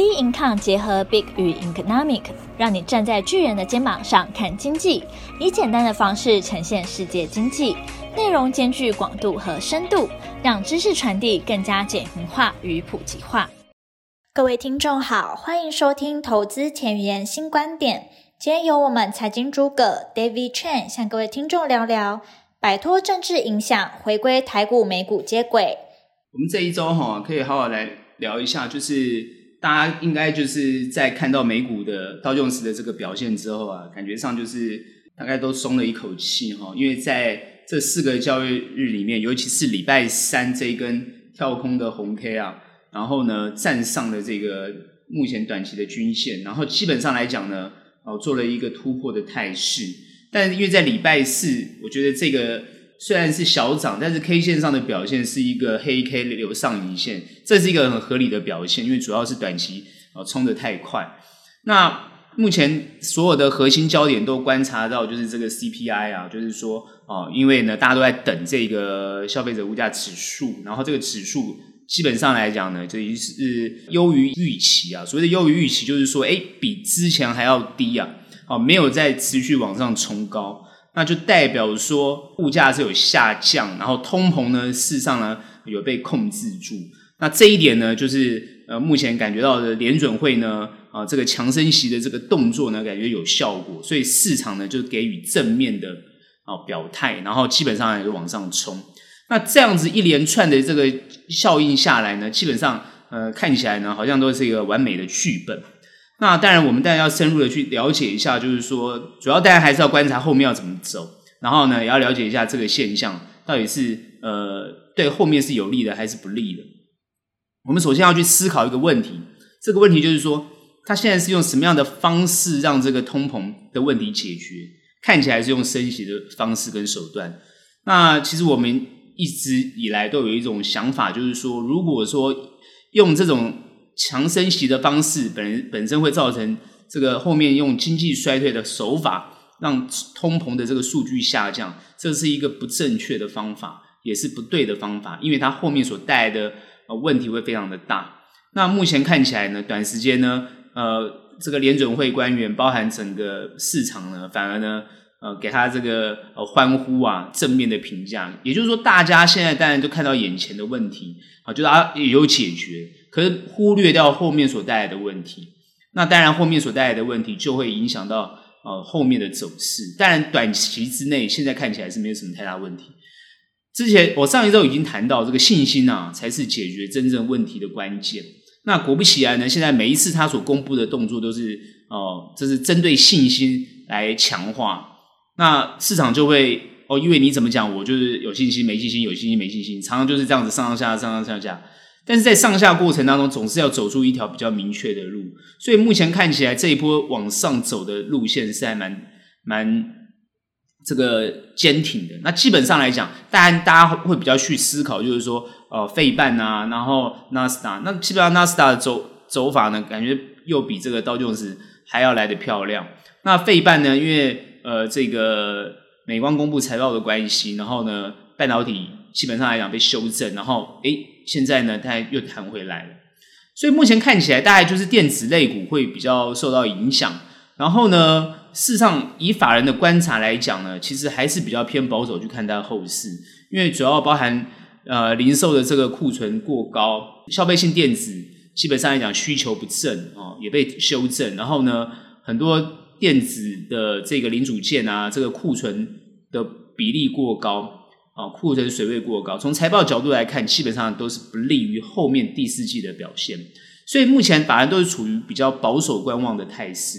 B Income 结合 Big 与 Economic，让你站在巨人的肩膀上看经济，以简单的方式呈现世界经济，内容兼具广度和深度，让知识传递更加简明化与普及化。各位听众好，欢迎收听投资前沿新观点。今天由我们财经诸葛 David Chen 向各位听众聊聊，摆脱政治影响，回归台股美股接轨。我们这一周哈，可以好好来聊一下，就是大家应该就是在看到美股的道琼斯的这个表现之后啊，感觉上就是大概都松了一口气哈，因为在这四个交易日里面，尤其是礼拜三这一根跳空的红 K 啊，然后呢站上了这个目前短期的均线，然后基本上来讲呢。哦，做了一个突破的态势，但因为在礼拜四，我觉得这个虽然是小涨，但是 K 线上的表现是一个黑 K 留上影线，这是一个很合理的表现，因为主要是短期哦冲得太快。那目前所有的核心焦点都观察到，就是这个 CPI 啊，就是说哦，因为呢大家都在等这个消费者物价指数，然后这个指数。基本上来讲呢，已经是优于预期啊。所谓的优于预期，就是说，诶，比之前还要低啊，好，没有再持续往上冲高，那就代表说物价是有下降，然后通膨呢，事实上呢有被控制住。那这一点呢，就是呃，目前感觉到的联准会呢，啊，这个强升息的这个动作呢，感觉有效果，所以市场呢就给予正面的啊表态，然后基本上也就往上冲。那这样子一连串的这个效应下来呢，基本上呃看起来呢，好像都是一个完美的剧本。那当然，我们当然要深入的去了解一下，就是说，主要大家还是要观察后面要怎么走，然后呢，也要了解一下这个现象到底是呃对后面是有利的还是不利的。我们首先要去思考一个问题，这个问题就是说，他现在是用什么样的方式让这个通膨的问题解决？看起来是用升息的方式跟手段。那其实我们。一直以来都有一种想法，就是说，如果说用这种强升息的方式，本本身会造成这个后面用经济衰退的手法，让通膨的这个数据下降，这是一个不正确的方法，也是不对的方法，因为它后面所带来的问题会非常的大。那目前看起来呢，短时间呢，呃，这个联准会官员，包含整个市场呢，反而呢。呃，给他这个呃欢呼啊，正面的评价，也就是说，大家现在当然都看到眼前的问题啊，就是啊也有解决，可是忽略掉后面所带来的问题。那当然，后面所带来的问题就会影响到呃后面的走势。当然，短期之内现在看起来是没有什么太大问题。之前我上一周已经谈到，这个信心啊才是解决真正问题的关键。那果不其然呢，现在每一次他所公布的动作都是哦、这是针对信心来强化。那市场就会哦，因为你怎么讲，我就是有信心、没信心、有信心、没信心，常常就是这样子上上下下、上上下下。但是在上下过程当中，总是要走出一条比较明确的路。所以目前看起来，这一波往上走的路线是还蛮蛮这个坚挺的。那基本上来讲，当然大家会比较去思考，就是说，呃，费半啊，然后纳斯达，那基本上纳斯达的走走法呢，感觉又比这个道琼斯还要来得漂亮。那费半呢，因为呃，这个美光公布财报的关系，然后呢，半导体基本上来讲被修正，然后诶，现在呢，它又弹回来了。所以目前看起来，大概就是电子类股会比较受到影响。然后呢，事实上以法人的观察来讲呢，其实还是比较偏保守去看待后市，因为主要包含呃零售的这个库存过高，消费性电子基本上来讲需求不振啊，也被修正。然后呢，很多。电子的这个零组件啊，这个库存的比例过高啊，库存水位过高。从财报角度来看，基本上都是不利于后面第四季的表现。所以目前法人都是处于比较保守观望的态势。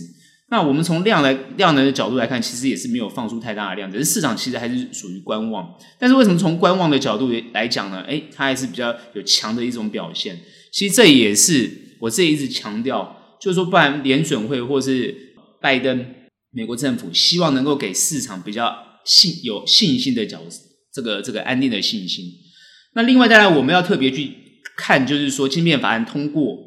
那我们从量来量能的角度来看，其实也是没有放出太大的量，只是市场其实还是属于观望。但是为什么从观望的角度来讲呢？诶，它还是比较有强的一种表现。其实这也是我这一直强调，就是说，不然联准会或是拜登，美国政府希望能够给市场比较信有信心的角这个这个安定的信心。那另外，当然我们要特别去看，就是说晶片法案通过，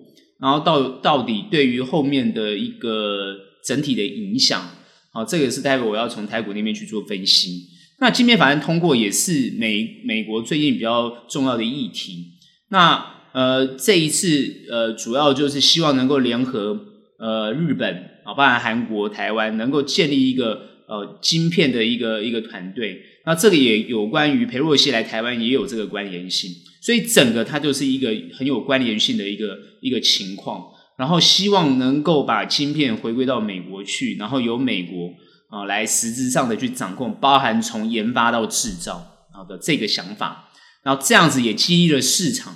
然后到到底对于后面的一个整体的影响，好，这个是待会我要从台股那边去做分析。那晶片法案通过也是美美国最近比较重要的议题。那呃，这一次呃，主要就是希望能够联合呃日本啊，包含韩国、台湾，能够建立一个呃晶片的一个一个团队。那这个也有关于裴洛西来台湾也有这个关联性，所以整个它就是一个很有关联性的一个一个情况。然后希望能够把晶片回归到美国去，然后由美国啊来实质上的去掌控，包含从研发到制造啊的这个想法。然后这样子也激励了市场。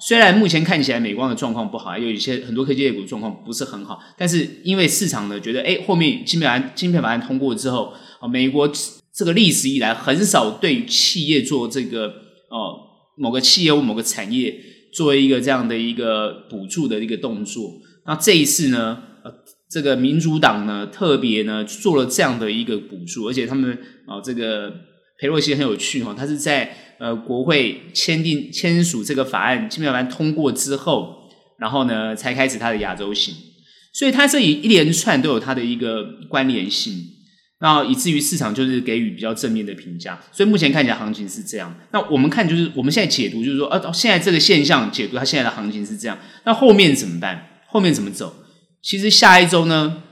虽然目前看起来美光的状况不好，有一些很多科技类股状况不是很好，但是因为市场呢觉得，哎，后面晶片法案晶片法案通过之后，啊，美国。这个历史以来很少对企业做这个哦，某个企业或某个产业作为一个这样的一个补助的一个动作。那这一次呢，呃，这个民主党呢特别呢做了这样的一个补助，而且他们啊、哦，这个裴洛西很有趣哈、哦，他是在呃国会签订签署这个法案，基本上通过之后，然后呢才开始他的亚洲行，所以他这一一连串都有他的一个关联性。那以至于市场就是给予比较正面的评价，所以目前看起来行情是这样。那我们看就是我们现在解读就是说，呃、啊，现在这个现象解读它现在的行情是这样。那后面怎么办？后面怎么走？其实下一周呢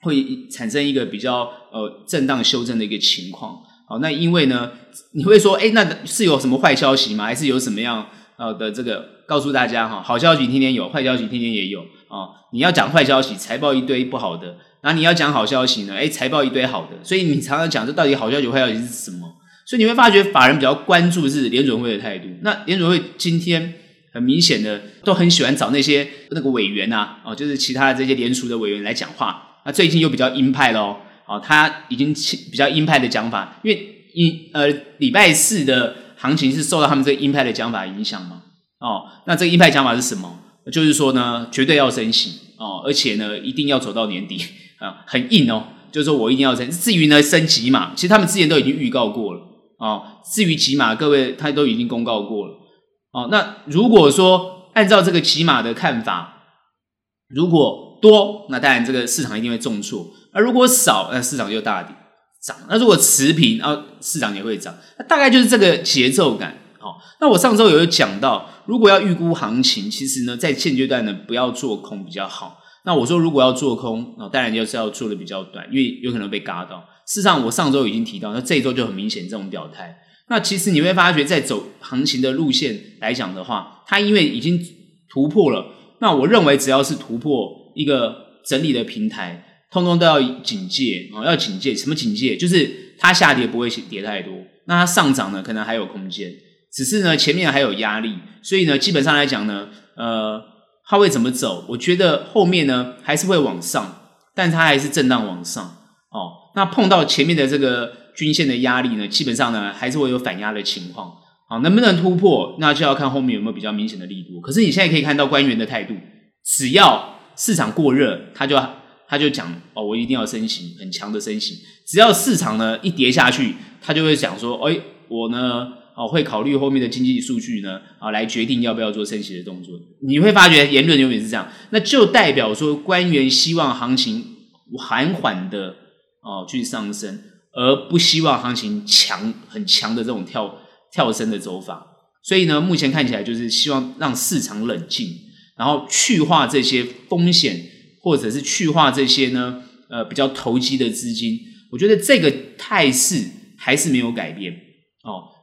会产生一个比较呃震荡修正的一个情况。好，那因为呢你会说，哎，那是有什么坏消息吗？还是有什么样呃的这个告诉大家哈？好消息天天有，坏消息天天也有啊。你要讲坏消息，财报一堆不好的。然后你要讲好消息呢？诶，财报一堆好的，所以你常常讲这到底好消息、坏消息是什么？所以你会发觉法人比较关注是联准会的态度。那联准会今天很明显的都很喜欢找那些那个委员啊，哦，就是其他的这些联储的委员来讲话。那最近又比较鹰派喽，哦，他已经比较鹰派的讲法，因为一呃礼拜四的行情是受到他们这个鹰派的讲法影响嘛。哦，那这个鹰派讲法是什么？就是说呢，绝对要升息哦，而且呢，一定要走到年底。啊，很硬哦，就是说我一定要升。至于呢，升几码，其实他们之前都已经预告过了哦。至于几码，各位他都已经公告过了哦。那如果说按照这个几码的看法，如果多，那当然这个市场一定会重挫；而如果少，那市场就大跌涨。那如果持平，啊，市场也会涨。那大概就是这个节奏感。哦，那我上周有讲到，如果要预估行情，其实呢，在现阶段呢，不要做空比较好。那我说，如果要做空，那当然就是要做的比较短，因为有可能被嘎到。事实上，我上周已经提到，那这一周就很明显这种表态。那其实你会发觉，在走行情的路线来讲的话，它因为已经突破了，那我认为只要是突破一个整理的平台，通通都要警戒啊，要警戒。什么警戒？就是它下跌不会跌太多，那它上涨呢，可能还有空间，只是呢前面还有压力，所以呢，基本上来讲呢，呃。它会怎么走？我觉得后面呢还是会往上，但它还是震荡往上哦。那碰到前面的这个均线的压力呢，基本上呢还是会有反压的情况。好，能不能突破？那就要看后面有没有比较明显的力度。可是你现在可以看到官员的态度，只要市场过热，他就他就讲哦，我一定要升息，很强的升息。只要市场呢一跌下去，他就会讲说，哎，我呢。哦，会考虑后面的经济数据呢，啊，来决定要不要做升息的动作。你会发觉言论永远是这样，那就代表说官员希望行情缓缓的哦去上升，而不希望行情强很强的这种跳跳升的走法。所以呢，目前看起来就是希望让市场冷静，然后去化这些风险，或者是去化这些呢，呃，比较投机的资金。我觉得这个态势还是没有改变。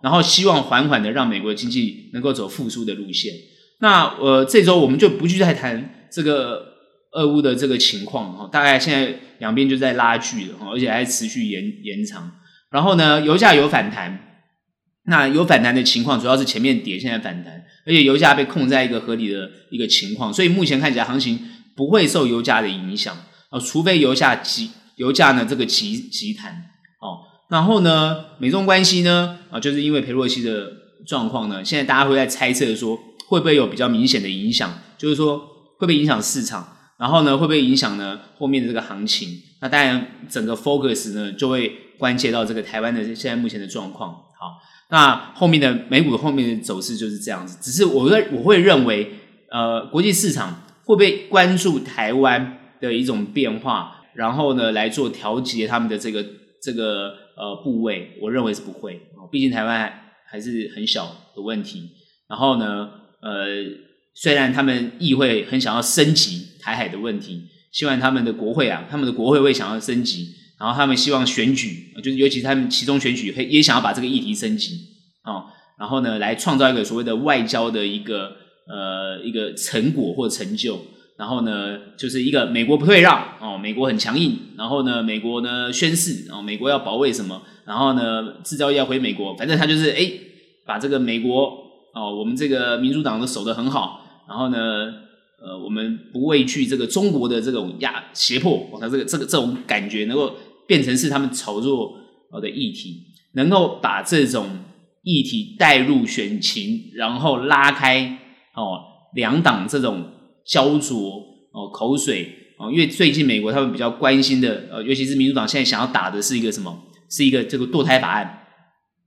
然后希望缓缓的让美国经济能够走复苏的路线。那呃，这周我们就不去再谈这个俄乌的这个情况哈，大概现在两边就在拉锯了哈，而且还持续延延长。然后呢，油价有反弹，那有反弹的情况主要是前面跌，现在反弹，而且油价被控在一个合理的一个情况，所以目前看起来行情不会受油价的影响啊，除非油价急，油价呢这个急急弹哦。然后呢，美中关系呢，啊，就是因为裴洛西的状况呢，现在大家会在猜测说，会不会有比较明显的影响？就是说，会不会影响市场？然后呢，会不会影响呢后面的这个行情？那当然，整个 focus 呢就会关切到这个台湾的现在目前的状况。好，那后面的美股后面的走势就是这样子。只是我会我会认为，呃，国际市场会不会关注台湾的一种变化，然后呢来做调节他们的这个这个。呃，部位我认为是不会，毕竟台湾还是很小的问题。然后呢，呃，虽然他们议会很想要升级台海的问题，希望他们的国会啊，他们的国会会想要升级，然后他们希望选举，就是尤其他们其中选举也想要把这个议题升级哦，然后呢，来创造一个所谓的外交的一个呃一个成果或成就。然后呢，就是一个美国不退让哦，美国很强硬。然后呢，美国呢宣誓哦，美国要保卫什么？然后呢，制造业要回美国。反正他就是哎，把这个美国哦，我们这个民主党都守得很好。然后呢，呃，我们不畏惧这个中国的这种压胁迫，我看这个这个这种感觉能够变成是他们炒作的议题，能够把这种议题带入选情，然后拉开哦两党这种。焦灼哦，口水哦，因为最近美国他们比较关心的，呃，尤其是民主党现在想要打的是一个什么？是一个这个堕胎法案，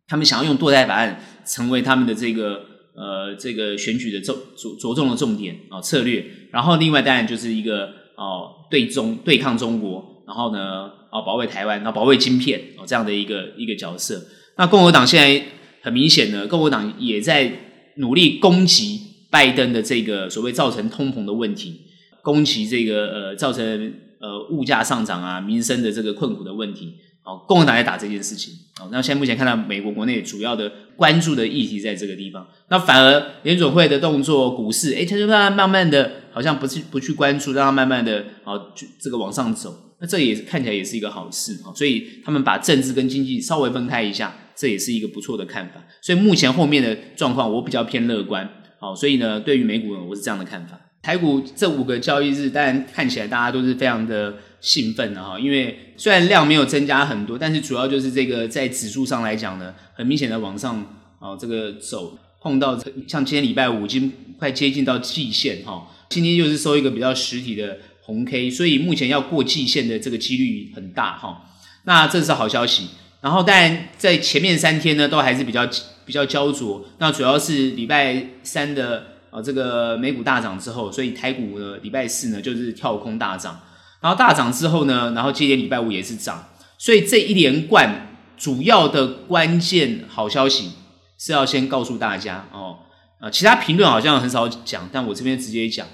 他们想要用堕胎法案成为他们的这个呃这个选举的重着着重的重点啊、哦、策略。然后另外当然就是一个哦对中对抗中国，然后呢哦保卫台湾，然后保卫晶片哦这样的一个一个角色。那共和党现在很明显呢，共和党也在努力攻击。拜登的这个所谓造成通膨的问题，攻击这个呃造成呃物价上涨啊民生的这个困苦的问题，哦，共和党在打这件事情，哦，那现在目前看到美国国内主要的关注的议题在这个地方，那反而联准会的动作，股市，诶，它就让它慢慢的好像不去不去关注，让它慢慢的哦就这个往上走，那这也看起来也是一个好事啊，所以他们把政治跟经济稍微分开一下，这也是一个不错的看法，所以目前后面的状况我比较偏乐观。好，所以呢，对于美股呢，我是这样的看法。台股这五个交易日，当然看起来大家都是非常的兴奋的哈，因为虽然量没有增加很多，但是主要就是这个在指数上来讲呢，很明显的往上啊，这个走碰到像今天礼拜五已经快接近到季线哈，今天又是收一个比较实体的红 K，所以目前要过季线的这个几率很大哈。那这是好消息。然后当然在前面三天呢，都还是比较。比较焦灼，那主要是礼拜三的啊这个美股大涨之后，所以台股呢礼拜四呢就是跳空大涨，然后大涨之后呢，然后接连礼拜五也是涨，所以这一连贯主要的关键好消息是要先告诉大家。哦啊，其他评论好像很少讲，但我这边直接讲，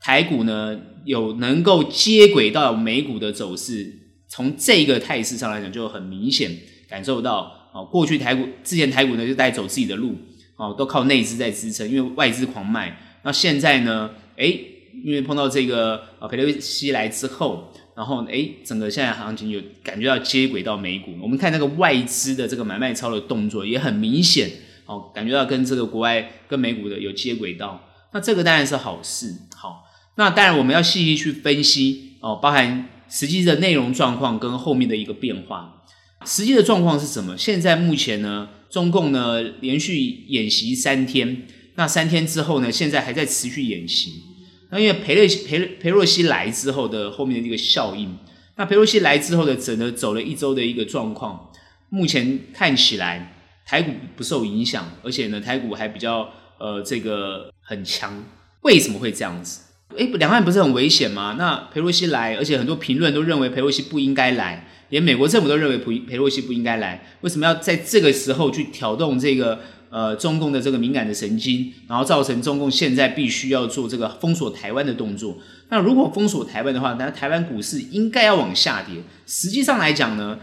台股呢有能够接轨到美股的走势，从这个态势上来讲就很明显感受到。哦，过去台股之前台股呢就在走自己的路，哦，都靠内资在支撑，因为外资狂卖。那现在呢，诶，因为碰到这个呃裴洛西来之后，然后诶，整个现在行情有感觉到接轨到美股。我们看那个外资的这个买卖超的动作也很明显，哦，感觉到跟这个国外跟美股的有接轨到。那这个当然是好事。好，那当然我们要细细去分析哦，包含实际的内容状况跟后面的一个变化。实际的状况是什么？现在目前呢，中共呢连续演习三天，那三天之后呢，现在还在持续演习。那因为裴洛西裴裴洛西来之后的后面的这个效应，那裴洛西来之后的整个走了一周的一个状况，目前看起来台股不受影响，而且呢台股还比较呃这个很强。为什么会这样子？诶，两岸不是很危险吗？那裴洛西来，而且很多评论都认为裴洛西不应该来。连美国政府都认为裴裴洛西不应该来，为什么要在这个时候去挑动这个呃中共的这个敏感的神经，然后造成中共现在必须要做这个封锁台湾的动作？那如果封锁台湾的话，那台湾股市应该要往下跌。实际上来讲呢，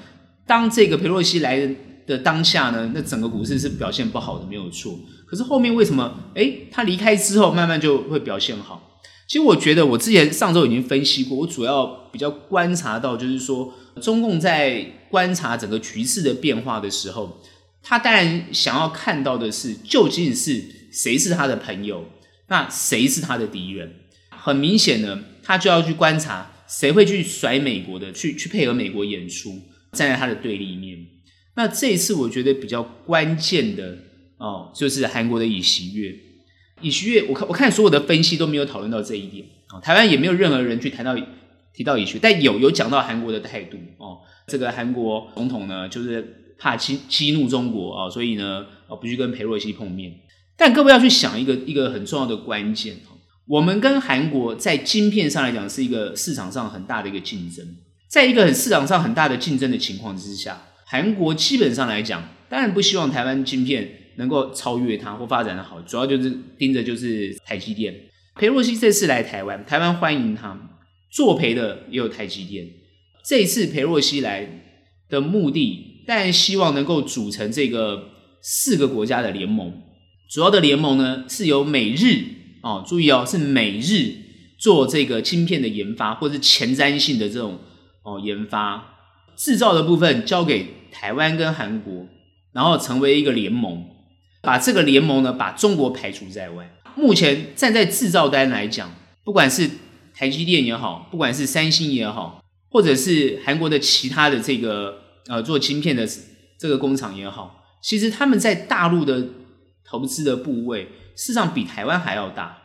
当这个裴洛西来的当下呢，那整个股市是表现不好的，没有错。可是后面为什么？诶，他离开之后，慢慢就会表现好。其实我觉得，我之前上周已经分析过，我主要比较观察到，就是说，中共在观察整个局势的变化的时候，他当然想要看到的是，究竟是谁是他的朋友，那谁是他的敌人。很明显呢，他就要去观察谁会去甩美国的，去去配合美国演出，站在他的对立面。那这一次我觉得比较关键的哦，就是韩国的尹锡悦。尹锡悦，我看我看所有的分析都没有讨论到这一点啊，台湾也没有任何人去谈到提到尹锡，但有有讲到韩国的态度哦，这个韩国总统呢，就是怕激激怒中国啊，所以呢，不去跟裴洛西碰面。但各位要去想一个一个很重要的关键，我们跟韩国在晶片上来讲是一个市场上很大的一个竞争，在一个很市场上很大的竞争的情况之下，韩国基本上来讲，当然不希望台湾晶片。能够超越它或发展的好，主要就是盯着就是台积电。裴洛西这次来台湾，台湾欢迎他，作陪的也有台积电。这次裴洛西来的目的，当然希望能够组成这个四个国家的联盟。主要的联盟呢，是由美日哦，注意哦，是美日做这个晶片的研发，或是前瞻性的这种哦研发，制造的部分交给台湾跟韩国，然后成为一个联盟，把这个联盟呢，把中国排除在外。目前站在制造端来讲，不管是台积电也好，不管是三星也好，或者是韩国的其他的这个呃做晶片的这个工厂也好，其实他们在大陆的。投资的部位，事实上比台湾还要大。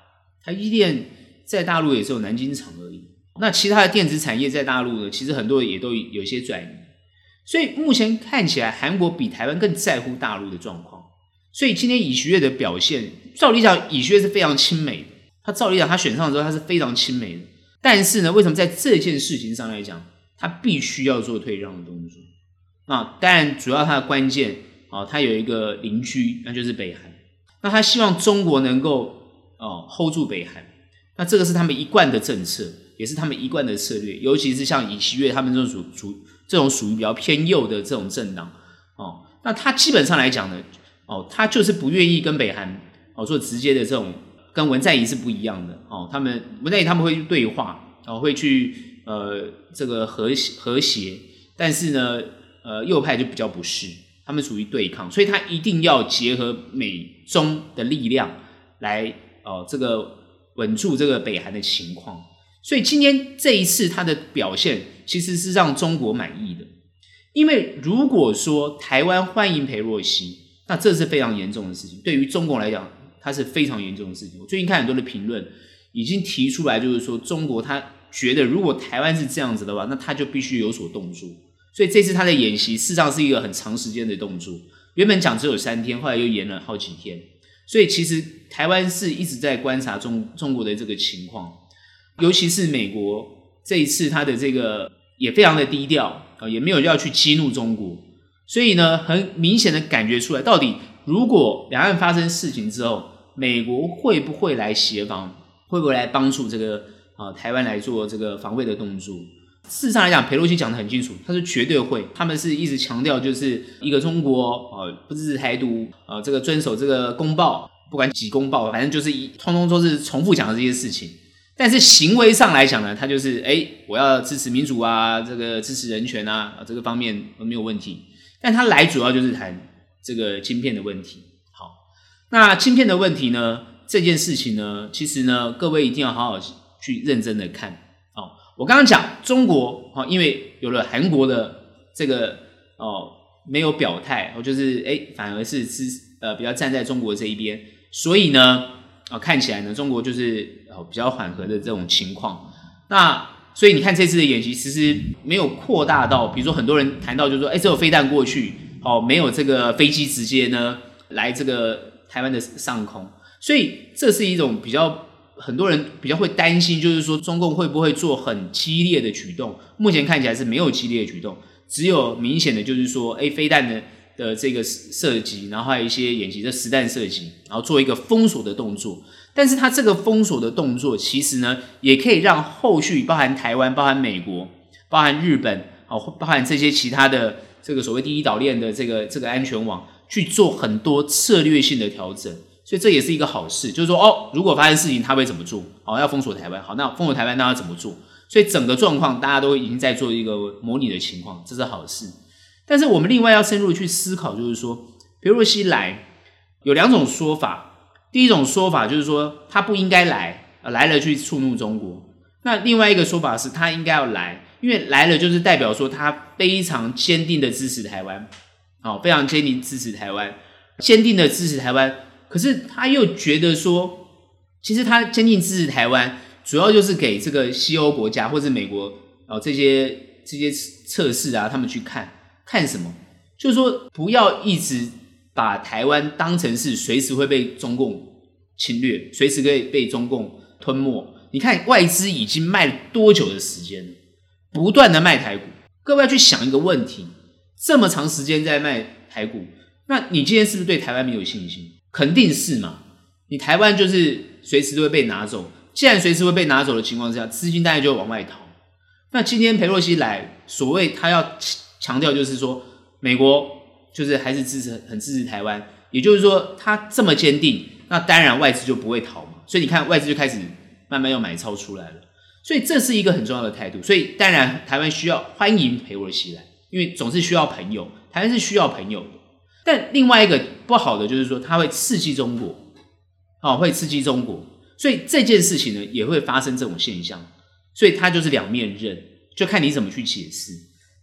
台积电在大陆也只有南京厂而已。那其他的电子产业在大陆呢，其实很多也都有些转移。所以目前看起来，韩国比台湾更在乎大陆的状况。所以今天尹锡悦的表现，照理讲，尹锡悦是非常亲美的。他照理讲，他选上之后，他是非常亲美的。但是呢，为什么在这件事情上来讲，他必须要做退让的动作？那当然，主要他的关键啊，他有一个邻居，那就是北韩。那他希望中国能够哦 hold 住北韩，那这个是他们一贯的政策，也是他们一贯的策略。尤其是像尹锡悦他们这种属属这种属于比较偏右的这种政党哦，那他基本上来讲呢，哦，他就是不愿意跟北韩哦做直接的这种，跟文在寅是不一样的哦。他们文在寅他们会去对话，哦，会去呃这个和和谐，但是呢，呃右派就比较不是。他们属于对抗，所以他一定要结合美中的力量来哦，这个稳住这个北韩的情况。所以今天这一次他的表现其实是让中国满意的，因为如果说台湾欢迎裴洛西，那这是非常严重的事情，对于中国来讲，它是非常严重的事情。我最近看很多的评论已经提出来，就是说中国他觉得如果台湾是这样子的话，那他就必须有所动作。所以这次他的演习，事实上是一个很长时间的动作。原本讲只有三天，后来又延了好几天。所以其实台湾是一直在观察中中国的这个情况，尤其是美国这一次他的这个也非常的低调啊，也没有要去激怒中国。所以呢，很明显的感觉出来，到底如果两岸发生事情之后，美国会不会来协防，会不会来帮助这个啊台湾来做这个防卫的动作？事实上来讲，裴洛西讲得很清楚，他是绝对会。他们是一直强调，就是一个中国，呃，不支持台独，呃，这个遵守这个公报，不管几公报，反正就是一通通都是重复讲的这些事情。但是行为上来讲呢，他就是，哎，我要支持民主啊，这个支持人权啊，啊，这个方面都没有问题。但他来主要就是谈这个晶片的问题。好，那晶片的问题呢，这件事情呢，其实呢，各位一定要好好去认真的看。我刚刚讲中国哈，因为有了韩国的这个哦没有表态，哦就是哎反而是支呃比较站在中国这一边，所以呢啊看起来呢中国就是哦比较缓和的这种情况。那所以你看这次的演习其实没有扩大到，比如说很多人谈到就是说哎只有飞弹过去哦，没有这个飞机直接呢来这个台湾的上空，所以这是一种比较。很多人比较会担心，就是说中共会不会做很激烈的举动？目前看起来是没有激烈的举动，只有明显的就是说，哎，飞弹的的这个射击，然后还有一些演习的实弹射击，然后做一个封锁的动作。但是它这个封锁的动作，其实呢，也可以让后续包含台湾、包含美国、包含日本，哦，包含这些其他的这个所谓第一岛链的这个这个安全网，去做很多策略性的调整。所以这也是一个好事，就是说哦，如果发生事情，他会怎么做？好，要封锁台湾，好，那封锁台湾，那要怎么做？所以整个状况大家都已经在做一个模拟的情况，这是好事。但是我们另外要深入去思考，就是说，比如若西来有两种说法。第一种说法就是说他不应该来，来了去触怒中国。那另外一个说法是他应该要来，因为来了就是代表说他非常坚定的支持台湾，好，非常坚定支持台湾，坚定的支持台湾。可是他又觉得说，其实他坚定支持台湾，主要就是给这个西欧国家或者美国哦这些这些测试啊，他们去看看什么，就是说不要一直把台湾当成是随时会被中共侵略，随时可以被中共吞没。你看外资已经卖了多久的时间了，不断的卖台股，各位要去想一个问题：这么长时间在卖台股。那你今天是不是对台湾没有信心？肯定是嘛。你台湾就是随时都会被拿走，既然随时会被拿走的情况下，资金大概就会往外逃。那今天裴洛西来，所谓他要强调就是说，美国就是还是支持很支持台湾，也就是说他这么坚定，那当然外资就不会逃嘛。所以你看外资就开始慢慢要买超出来了，所以这是一个很重要的态度。所以当然台湾需要欢迎裴洛西来，因为总是需要朋友，台湾是需要朋友的。但另外一个不好的就是说，他会刺激中国。哦，会刺激中国，所以这件事情呢也会发生这种现象，所以它就是两面刃，就看你怎么去解释。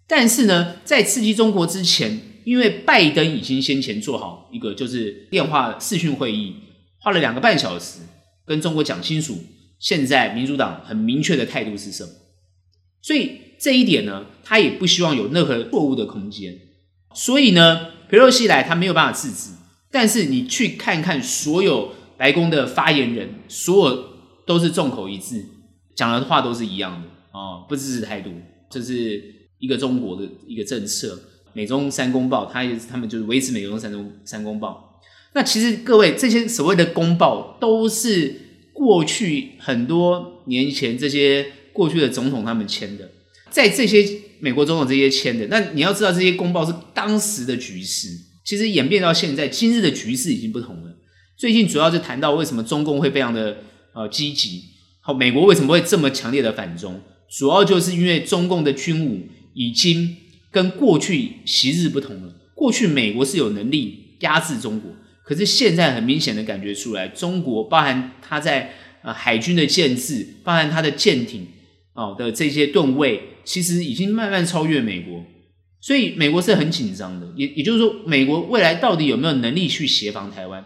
但是呢，在刺激中国之前，因为拜登已经先前做好一个就是电话视讯会议，花了两个半小时跟中国讲清楚，现在民主党很明确的态度是什么，所以这一点呢，他也不希望有任何错误的空间。所以呢，佩洛西来他没有办法制止，但是你去看看所有。白宫的发言人，所有都是众口一致，讲的话都是一样的哦，不支持态度，这是一个中国的一个政策。美中三公报，他也是他们就是维持美中三中三公报。那其实各位这些所谓的公报，都是过去很多年前这些过去的总统他们签的，在这些美国总统这些签的。那你要知道，这些公报是当时的局势，其实演变到现在，今日的局势已经不同了。最近主要是谈到为什么中共会非常的呃积极，好，美国为什么会这么强烈的反中？主要就是因为中共的军武已经跟过去昔日不同了。过去美国是有能力压制中国，可是现在很明显的感觉出来，中国包含它在呃海军的建制，包含它的舰艇哦的这些吨位，其实已经慢慢超越美国，所以美国是很紧张的。也也就是说，美国未来到底有没有能力去协防台湾？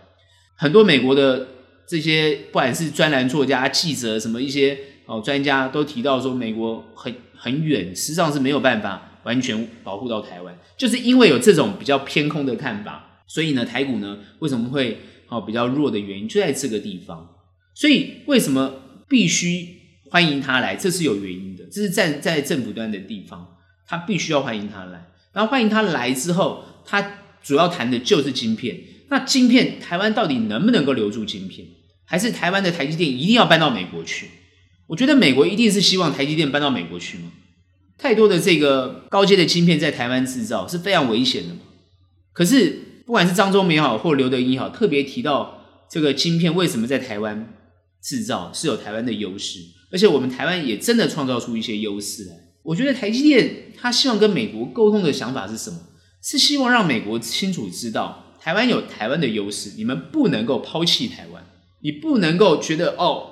很多美国的这些不管是专栏作家、记者什么一些哦专家都提到说，美国很很远，实际上是没有办法完全保护到台湾，就是因为有这种比较偏空的看法，所以呢，台股呢为什么会哦比较弱的原因就在这个地方。所以为什么必须欢迎他来？这是有原因的，这是站在政府端的地方，他必须要欢迎他来。然后欢迎他来之后，他主要谈的就是晶片。那晶片，台湾到底能不能够留住晶片？还是台湾的台积电一定要搬到美国去？我觉得美国一定是希望台积电搬到美国去吗？太多的这个高阶的晶片在台湾制造是非常危险的嘛。可是不管是张忠谋也好，或刘德音也好，特别提到这个晶片为什么在台湾制造是有台湾的优势，而且我们台湾也真的创造出一些优势来。我觉得台积电他希望跟美国沟通的想法是什么？是希望让美国清楚知道。台湾有台湾的优势，你们不能够抛弃台湾，你不能够觉得哦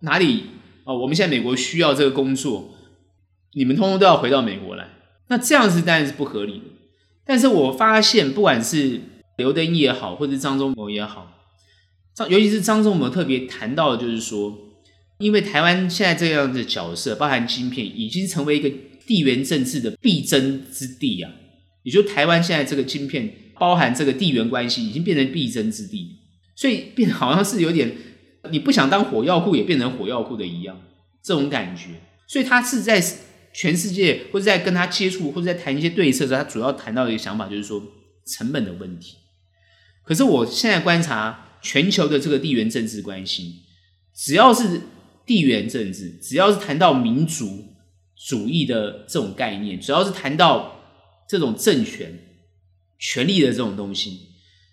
哪里哦，我们现在美国需要这个工作，你们通通都要回到美国来，那这样子当然是不合理的。但是我发现，不管是刘登也好，或者是张忠谋也好，张尤其是张忠谋特别谈到的就是说，因为台湾现在这样的角色，包含晶片，已经成为一个地缘政治的必争之地啊。也就台湾现在这个晶片。包含这个地缘关系已经变成必争之地，所以变好像是有点你不想当火药库也变成火药库的一样这种感觉。所以他是在全世界或者在跟他接触或者在谈一些对策的时候，他主要谈到一个想法就是说成本的问题。可是我现在观察全球的这个地缘政治关系，只要是地缘政治，只要是谈到民族主义的这种概念，只要是谈到这种政权。权力的这种东西，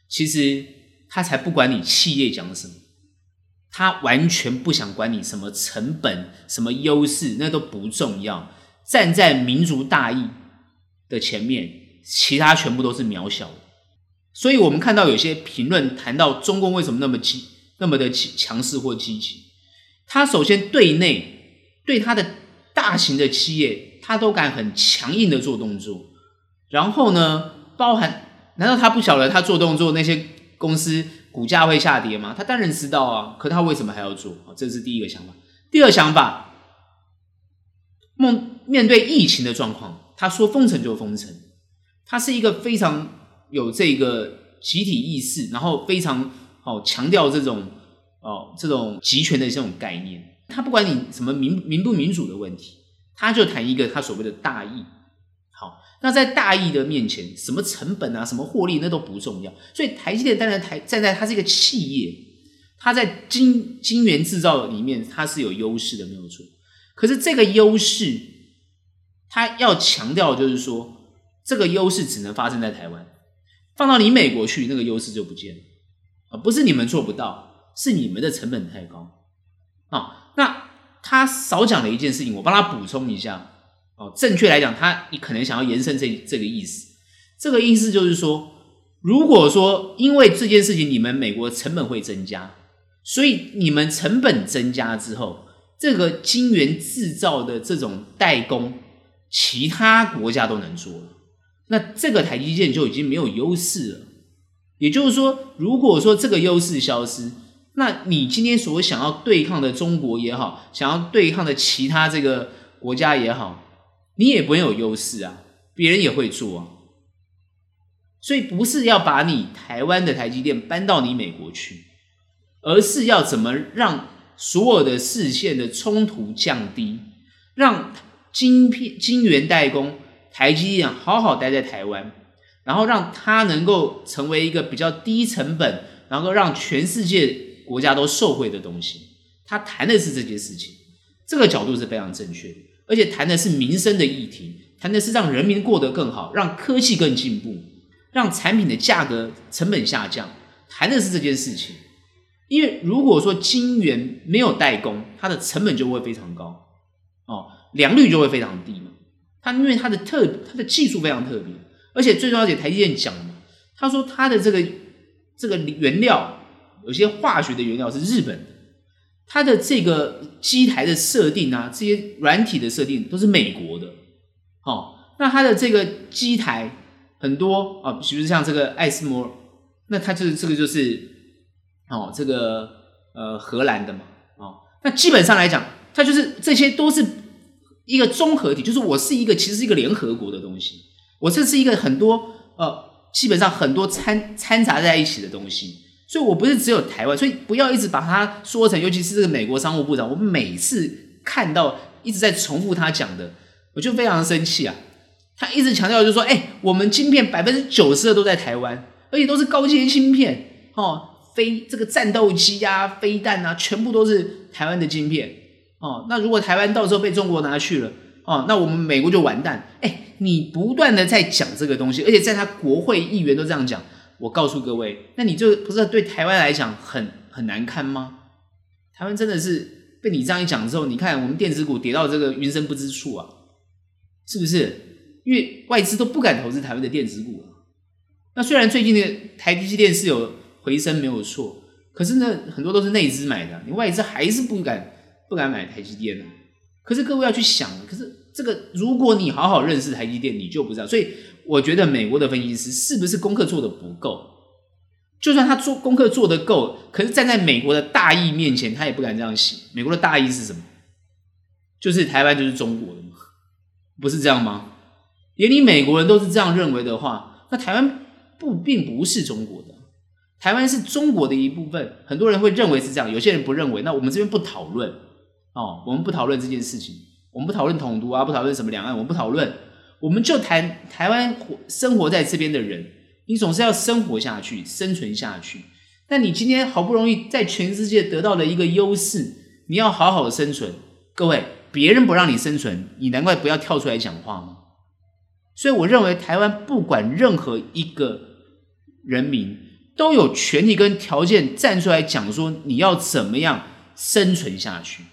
其实他才不管你企业讲什么，他完全不想管你什么成本、什么优势，那都不重要。站在民族大义的前面，其他全部都是渺小的。所以，我们看到有些评论谈到中共为什么那么积、那么的强势或积极，他首先对内对他的大型的企业，他都敢很强硬的做动作，然后呢，包含，难道他不晓得他做动作那些公司股价会下跌吗？他当然知道啊，可他为什么还要做？这是第一个想法。第二想法，梦面对疫情的状况，他说封城就封城，他是一个非常有这个集体意识，然后非常哦强调这种哦这种集权的这种概念。他不管你什么民民不民主的问题，他就谈一个他所谓的大义。好，那在大义的面前，什么成本啊，什么获利那都不重要。所以台积电当然台站在它是一个企业，它在晶晶圆制造里面它是有优势的，没有错。可是这个优势，他要强调就是说，这个优势只能发生在台湾，放到你美国去，那个优势就不见了啊！不是你们做不到，是你们的成本太高啊。那他少讲了一件事情，我帮他补充一下。哦，正确来讲，他你可能想要延伸这这个意思。这个意思就是说，如果说因为这件事情，你们美国成本会增加，所以你们成本增加之后，这个晶圆制造的这种代工，其他国家都能做了，那这个台积电就已经没有优势了。也就是说，如果说这个优势消失，那你今天所想要对抗的中国也好，想要对抗的其他这个国家也好。你也不会有优势啊，别人也会做啊，所以不是要把你台湾的台积电搬到你美国去，而是要怎么让所有的视线的冲突降低，让晶片、晶圆代工台积电好好待在台湾，然后让它能够成为一个比较低成本，然后让全世界国家都受惠的东西。他谈的是这件事情，这个角度是非常正确的。而且谈的是民生的议题，谈的是让人民过得更好，让科技更进步，让产品的价格成本下降，谈的是这件事情。因为如果说晶圆没有代工，它的成本就会非常高，良率就会非常低嘛。它因为它的特，它的技术非常特别，而且最重要，而且台积电讲嘛，他说他的这个这个原料，有些化学的原料是日本的。它的这个机台的设定啊，这些软体的设定都是美国的，哦，那它的这个机台很多啊，比如像这个艾斯摩，那它就是这个就是哦，这个呃荷兰的嘛，哦，那基本上来讲，它就是这些都是一个综合体，就是我是一个其实是一个联合国的东西，我这是一个很多呃，基本上很多掺掺杂在一起的东西。所以，我不是只有台湾，所以不要一直把它说成，尤其是这个美国商务部长，我每次看到一直在重复他讲的，我就非常生气啊！他一直强调就是说，哎，我们晶片百分之九十的都在台湾，而且都是高阶晶片哦，飞这个战斗机啊、飞弹啊，全部都是台湾的晶片哦。那如果台湾到时候被中国拿去了哦，那我们美国就完蛋。哎，你不断的在讲这个东西，而且在他国会议员都这样讲。我告诉各位，那你这不是对台湾来讲很很难堪吗？台湾真的是被你这样一讲之后，你看我们电子股跌到这个云深不知处啊，是不是？因为外资都不敢投资台湾的电子股啊。那虽然最近的台积电是有回升没有错，可是呢，很多都是内资买的，你外资还是不敢不敢买台积电呢。可是各位要去想，可是这个如果你好好认识台积电，你就不知道，所以。我觉得美国的分析师是不是功课做得不够？就算他做功课做得够，可是站在美国的大义面前，他也不敢这样写。美国的大义是什么？就是台湾就是中国的嘛，不是这样吗？连你美国人都是这样认为的话，那台湾不并不是中国的，台湾是中国的一部分。很多人会认为是这样，有些人不认为。那我们这边不讨论哦，我们不讨论这件事情，我们不讨论统独啊，不讨论什么两岸，我们不讨论。我们就谈台湾活生活在这边的人，你总是要生活下去、生存下去。但你今天好不容易在全世界得到了一个优势，你要好好的生存。各位，别人不让你生存，你难怪不要跳出来讲话吗？所以我认为，台湾不管任何一个人民都有权利跟条件站出来讲说，你要怎么样生存下去。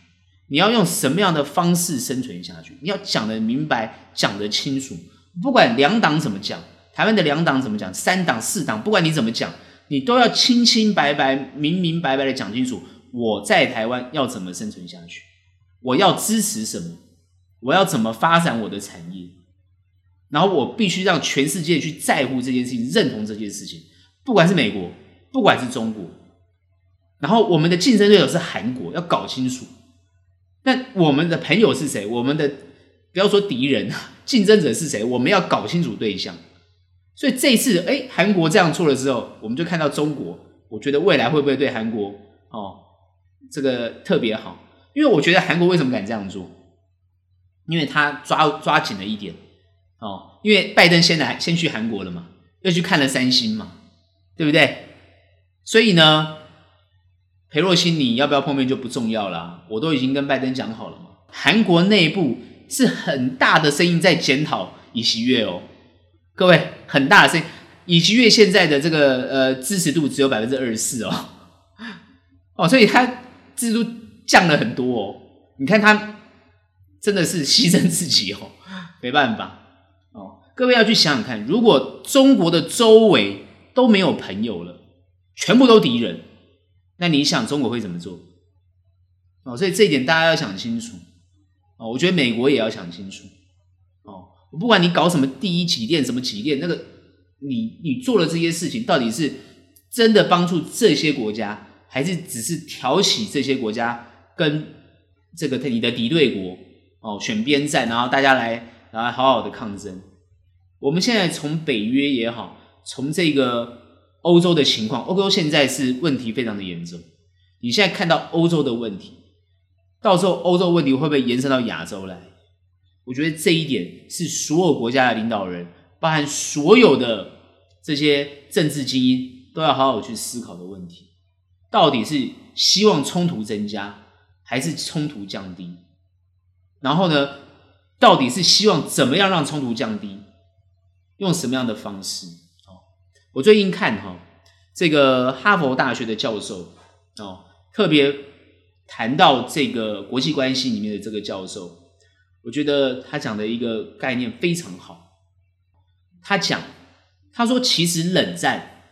你要用什么样的方式生存下去？你要讲得明白，讲得清楚。不管两党怎么讲，台湾的两党怎么讲，三党、四党，不管你怎么讲，你都要清清白白、明明白白的讲清楚。我在台湾要怎么生存下去？我要支持什么？我要怎么发展我的产业？然后我必须让全世界去在乎这件事情，认同这件事情。不管是美国，不管是中国，然后我们的竞争对手是韩国，要搞清楚。那我们的朋友是谁？我们的不要说敌人啊，竞争者是谁？我们要搞清楚对象。所以这一次，哎，韩国这样做了之后，我们就看到中国。我觉得未来会不会对韩国哦，这个特别好？因为我觉得韩国为什么敢这样做？因为他抓抓紧了一点哦，因为拜登先来先去韩国了嘛，又去看了三星嘛，对不对？所以呢，裴洛西你要不要碰面就不重要了，我都已经跟拜登讲好了嘛。韩国内部是很大的声音在检讨尹锡悦哦，各位很大的声音，尹锡悦现在的这个呃支持度只有百分之二十四哦，哦，所以他支持度降了很多哦。你看他真的是牺牲自己哦，没办法哦。各位要去想想看，如果中国的周围都没有朋友了，全部都敌人，那你想中国会怎么做？哦，所以这一点大家要想清楚哦。我觉得美国也要想清楚哦。我不管你搞什么第一级链、什么级链，那个你你做了这些事情，到底是真的帮助这些国家，还是只是挑起这些国家跟这个你的敌对国哦选边站，然后大家来来好好的抗争？我们现在从北约也好，从这个。欧洲的情况，欧洲现在是问题非常的严重。你现在看到欧洲的问题，到时候欧洲问题会不会延伸到亚洲来？我觉得这一点是所有国家的领导人，包含所有的这些政治精英，都要好好去思考的问题。到底是希望冲突增加，还是冲突降低？然后呢，到底是希望怎么样让冲突降低？用什么样的方式？我最近看哈，这个哈佛大学的教授哦，特别谈到这个国际关系里面的这个教授，我觉得他讲的一个概念非常好。他讲，他说其实冷战，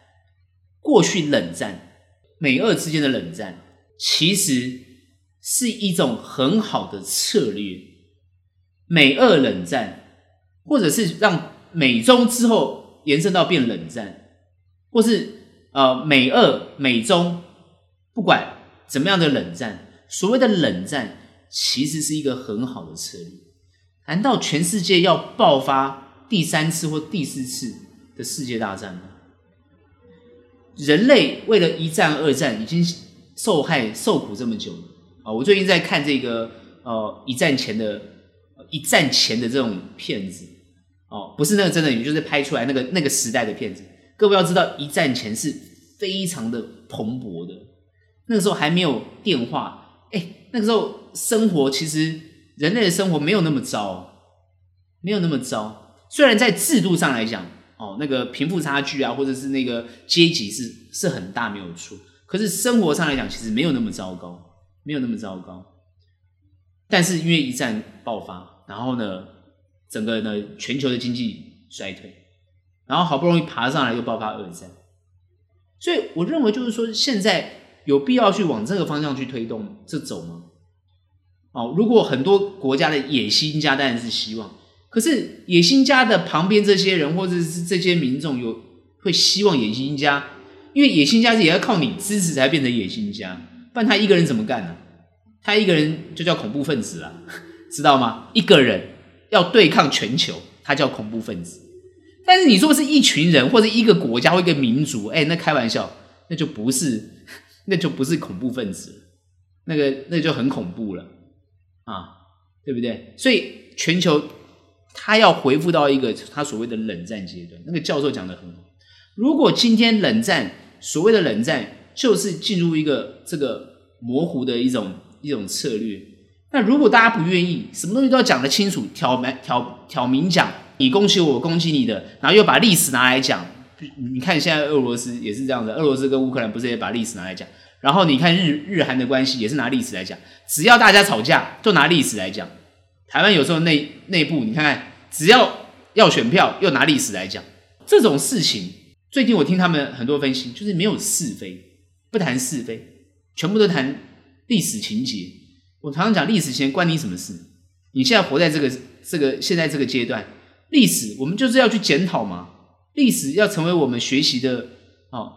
过去冷战，美俄之间的冷战，其实是一种很好的策略。美俄冷战，或者是让美中之后延伸到变冷战。或是呃，美俄、美中，不管怎么样的冷战，所谓的冷战其实是一个很好的策略。难道全世界要爆发第三次或第四次的世界大战吗？人类为了一战、二战已经受害受苦这么久了啊！我最近在看这个呃一战前的一战前的这种片子哦，不是那个真的，也就是拍出来那个那个时代的片子。各位要知道，一战前是非常的蓬勃的，那个时候还没有电话，哎，那个时候生活其实人类的生活没有那么糟，没有那么糟。虽然在制度上来讲，哦，那个贫富差距啊，或者是那个阶级是是很大，没有错。可是生活上来讲，其实没有那么糟糕，没有那么糟糕。但是因为一战爆发，然后呢，整个呢全球的经济衰退。然后好不容易爬上来，又爆发二战，所以我认为就是说，现在有必要去往这个方向去推动这走吗？哦，如果很多国家的野心家当然是希望，可是野心家的旁边这些人或者是这些民众有会希望野心家，因为野心家是也要靠你支持才变成野心家，不然他一个人怎么干呢？他一个人就叫恐怖分子了，知道吗？一个人要对抗全球，他叫恐怖分子。但是你说是一群人或者一个国家或一个民族，哎，那开玩笑，那就不是，那就不是恐怖分子，那个那就很恐怖了啊，对不对？所以全球他要回复到一个他所谓的冷战阶段，那个教授讲的很好。如果今天冷战所谓的冷战就是进入一个这个模糊的一种一种策略，那如果大家不愿意，什么东西都要讲得清楚，挑明挑挑明讲。你攻击我，我攻击你的，然后又把历史拿来讲。你看现在俄罗斯也是这样子，俄罗斯跟乌克兰不是也把历史拿来讲？然后你看日日韩的关系也是拿历史来讲。只要大家吵架，就拿历史来讲。台湾有时候内内部，你看看，只要要选票，又拿历史来讲。这种事情，最近我听他们很多分析，就是没有是非，不谈是非，全部都谈历史情节。我常常讲历史情节关你什么事？你现在活在这个这个现在这个阶段。历史，我们就是要去检讨嘛。历史要成为我们学习的哦，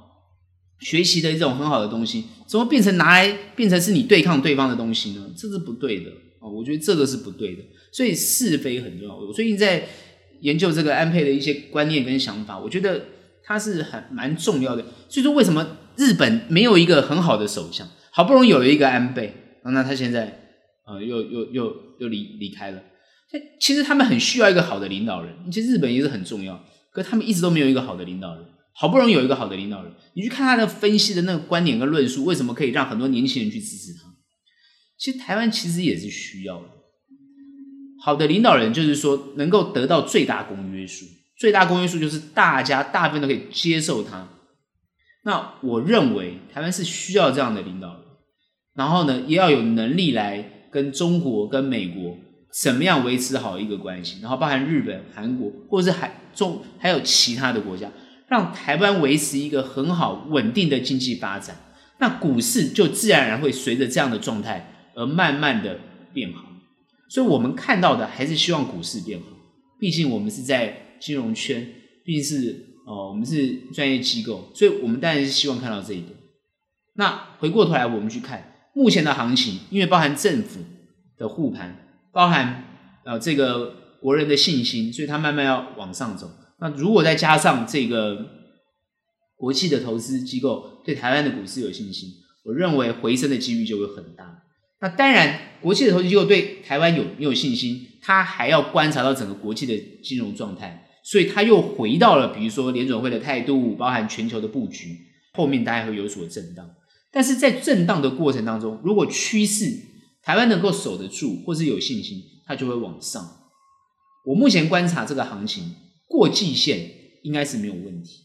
学习的一种很好的东西，怎么变成拿来变成是你对抗对方的东西呢？这是不对的哦，我觉得这个是不对的。所以是非很重要。我最近在研究这个安倍的一些观念跟想法，我觉得他是很蛮重要的。所以说，为什么日本没有一个很好的首相？好不容易有了一个安倍，那他现在啊、又又又又离离开了。其实他们很需要一个好的领导人，其实日本也是很重要，可他们一直都没有一个好的领导人。好不容易有一个好的领导人，你去看他的分析的那个观点跟论述，为什么可以让很多年轻人去支持他？其实台湾其实也是需要的。好的领导人就是说能够得到最大公约数，最大公约数就是大家大部分都可以接受他。那我认为台湾是需要这样的领导人，然后呢，也要有能力来跟中国、跟美国怎么样维持好一个关系，然后包含日本、韩国，或者是海中还有其他的国家，让台湾维持一个很好稳定的经济发展，那股市就自然而然会随着这样的状态而慢慢的变好。所以我们看到的还是希望股市变好，毕竟我们是在金融圈，毕竟是。哦，我们是专业机构，所以我们当然是希望看到这一点。那回过头来，我们去看目前的行情，因为包含政府的护盘，包含呃这个国人的信心，所以它慢慢要往上走。那如果再加上这个国际的投资机构对台湾的股市有信心，我认为回升的几率就会很大。那当然，国际的投资机构对台湾有没有信心，他还要观察到整个国际的金融状态。所以他又回到了，比如说联准会的态度，包含全球的布局，后面大概会有所震荡。但是在震荡的过程当中，如果趋势台湾能够守得住，或是有信心，它就会往上。我目前观察这个行情过季线应该是没有问题，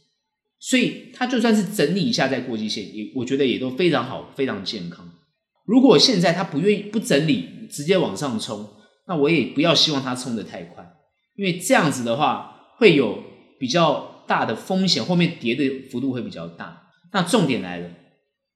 所以它就算是整理一下再过季线，也我觉得也都非常好，非常健康。如果现在它不愿意不整理，直接往上冲，那我也不要希望它冲得太快，因为这样子的话。会有比较大的风险，后面跌的幅度会比较大。那重点来了，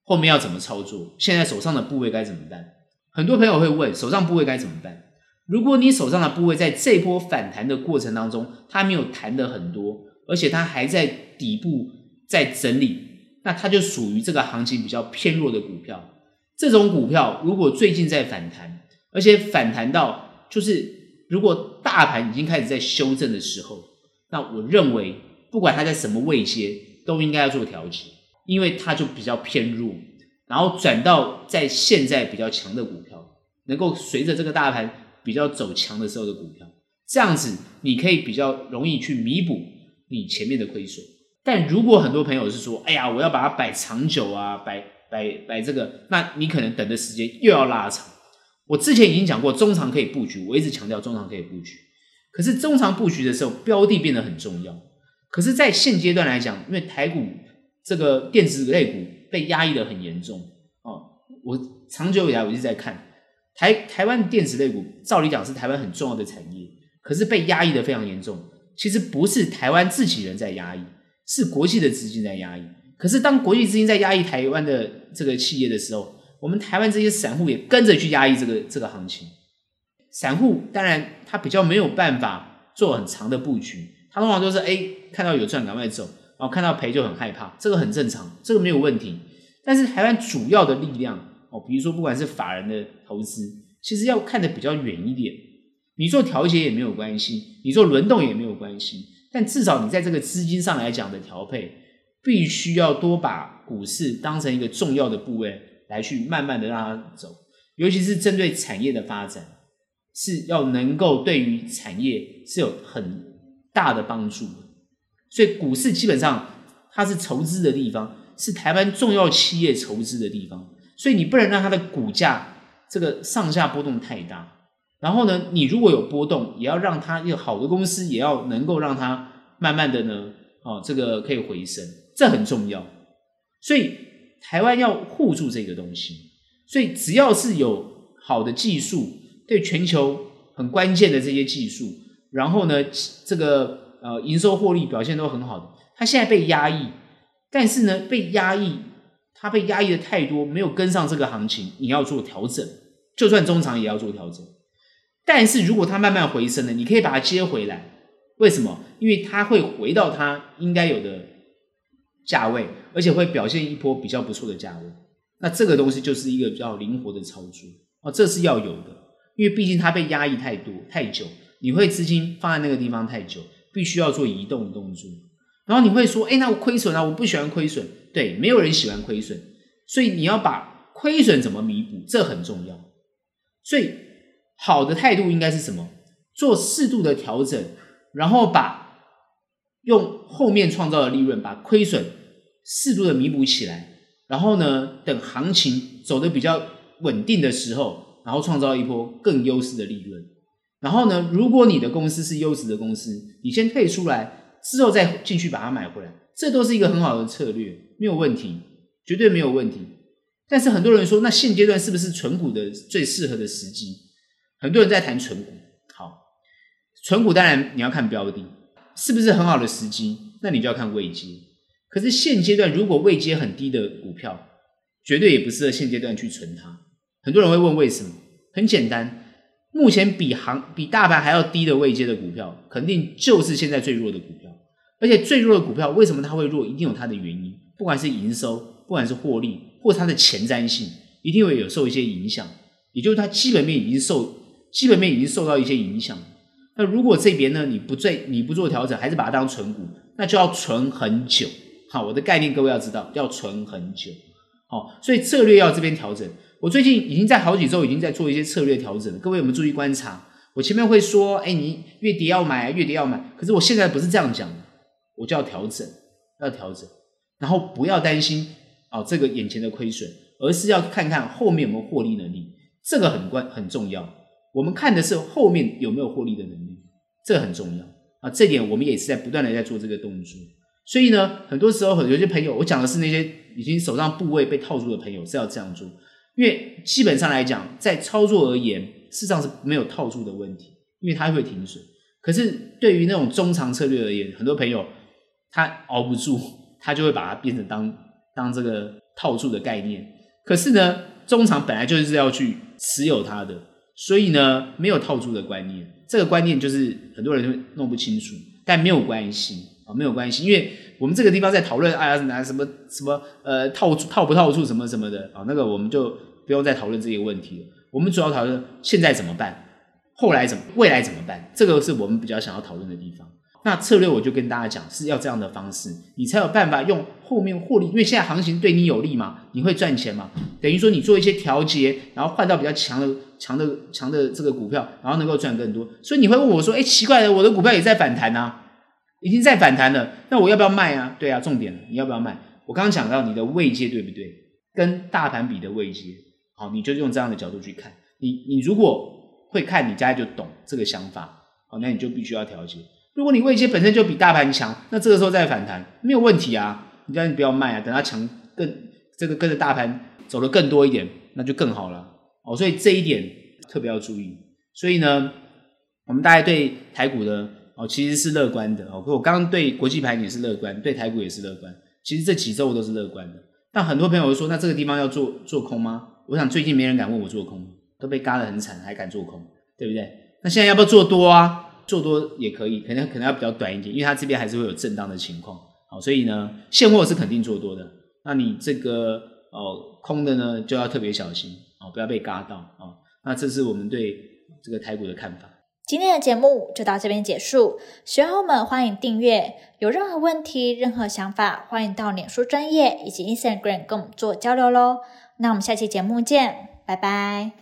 后面要怎么操作？现在手上的部位该怎么办？很多朋友会问，手上部位该怎么办？如果你手上的部位在这波反弹的过程当中，它没有弹的很多，而且它还在底部在整理，那它就属于这个行情比较偏弱的股票。这种股票如果最近在反弹，而且反弹到就是如果大盘已经开始在修正的时候。那我认为，不管它在什么位阶，都应该要做调节，因为它就比较偏弱，然后转到在现在比较强的股票，能够随着这个大盘比较走强的时候的股票，这样子你可以比较容易去弥补你前面的亏损。但如果很多朋友是说，哎呀，我要把它摆长久啊，摆摆摆这个，那你可能等的时间又要拉长。我之前已经讲过，中长可以布局，我一直强调中长可以布局。可是中长布局的时候，标的变得很重要。可是，在现阶段来讲，因为台股这个电子类股被压抑的很严重哦。我长久以来我一直在看台台湾电子类股，照理讲是台湾很重要的产业，可是被压抑的非常严重。其实不是台湾自己人在压抑，是国际的资金在压抑。可是当国际资金在压抑台湾的这个企业的时候，我们台湾这些散户也跟着去压抑这个这个行情。散户当然他比较没有办法做很长的布局，他通常都是哎看到有赚赶快走，然后看到赔就很害怕，这个很正常，这个没有问题。但是台湾主要的力量哦，比如说不管是法人的投资，其实要看得比较远一点。你做调节也没有关系，你做轮动也没有关系，但至少你在这个资金上来讲的调配，必须要多把股市当成一个重要的部位来去慢慢的让它走，尤其是针对产业的发展。是要能够对于产业是有很大的帮助的，所以股市基本上它是筹资的地方，是台湾重要企业筹资的地方，所以你不能让它的股价这个上下波动太大。然后呢，你如果有波动，也要让它一个好的公司也要能够让它慢慢的呢，哦，这个可以回升，这很重要。所以台湾要护住这个东西，所以只要是有好的技术。对全球很关键的这些技术，然后呢，这个呃营收获利表现都很好的，它现在被压抑，但是呢被压抑，它被压抑的太多，没有跟上这个行情，你要做调整，就算中长也要做调整。但是如果它慢慢回升了，你可以把它接回来，为什么？因为它会回到它应该有的价位，而且会表现一波比较不错的价位。那这个东西就是一个比较灵活的操作哦，这是要有的。因为毕竟它被压抑太多太久，你会资金放在那个地方太久，必须要做移动的动作。然后你会说：“哎，那我亏损啊，我不喜欢亏损。”对，没有人喜欢亏损，所以你要把亏损怎么弥补，这很重要。所以好的态度应该是什么？做适度的调整，然后把用后面创造的利润把亏损适度的弥补起来，然后呢，等行情走得比较稳定的时候，然后创造一波更优势的利润。然后呢，如果你的公司是优质的公司，你先退出来，之后再进去把它买回来，这都是一个很好的策略，没有问题，绝对没有问题。但是很多人说，那现阶段是不是存股的最适合的时机？很多人在谈存股，好，存股当然你要看标的，是不是很好的时机？那你就要看位阶。可是现阶段如果位阶很低的股票，绝对也不适合现阶段去存它。很多人会问为什么？很简单，目前比行比大盘还要低的位阶的股票，肯定就是现在最弱的股票。而且最弱的股票为什么它会弱？一定有它的原因，不管是营收，不管是获利，或它的前瞻性，一定会有受一些影响。也就是它基本面已经受基本面已经受到一些影响。那如果这边呢，你不做你不做调整，还是把它当存股，那就要存很久。好，我的概念各位要知道，要存很久。好，所以策略要这边调整。我最近已经在好几周已经在做一些策略调整了，各位有没有注意观察？我前面会说，哎，你月底要买，月底要买。可是我现在不是这样讲的，我就要调整，要调整，然后不要担心哦这个眼前的亏损，而是要看看后面有没有获利能力，这个很关很重要。我们看的是后面有没有获利的能力，这个很重要啊。这点我们也是在不断的在做这个动作。所以呢，很多时候有些朋友，我讲的是那些已经手上部位被套住的朋友是要这样做。因为基本上来讲，在操作而言，事实上是没有套住的问题，因为它会停损。可是对于那种中长策略而言，很多朋友他熬不住，他就会把它变成当当这个套住的概念。可是呢，中长本来就是要去持有它的，所以呢，没有套住的观念。这个观念就是很多人都弄不清楚，但没有关系啊，没有关系，因为我们这个地方在讨论，哎呀，拿什么什么呃套套不套住什么什么的啊，那个我们就不用再讨论这些问题了。我们主要讨论现在怎么办，后来怎么，未来怎么办，这个是我们比较想要讨论的地方。那策略我就跟大家讲，是要这样的方式，你才有办法用后面获利，因为现在行情对你有利嘛，你会赚钱嘛。等于说你做一些调节，然后换到比较强的、强的、强的这个股票，然后能够赚更多。所以你会问我说：“哎，奇怪了，我的股票也在反弹啊，已经在反弹了，那我要不要卖啊？”对啊，重点，你要不要卖？我刚刚讲到你的位阶对不对？跟大盘比的位阶，好，你就用这样的角度去看。你你如果会看，你大概就懂这个想法，好，那你就必须要调节。如果你位阶本身就比大盘强，那这个时候再反弹没有问题啊，你叫你不要卖啊，等它强更这个跟着大盘走得更多一点，那就更好了哦。所以这一点特别要注意。所以呢，我们大家对台股的哦其实是乐观的哦。我刚刚对国际盘也是乐观，对台股也是乐观。其实这几周我都是乐观的。但很多朋友说，那这个地方要做做空吗？我想最近没人敢问我做空，都被嘎得很惨，还敢做空，对不对？那现在要不要做多啊？做多也可以，可能可能要比较短一点，因为它这边还是会有震荡的情况，好，所以呢，现货是肯定做多的，那你这个哦空的呢就要特别小心哦，不要被嘎到哦。那这是我们对这个台股的看法。今天的节目就到这边结束，喜欢我们欢迎订阅，有任何问题、任何想法，欢迎到脸书专业以及 Instagram 跟我们做交流喽。那我们下期节目见，拜拜。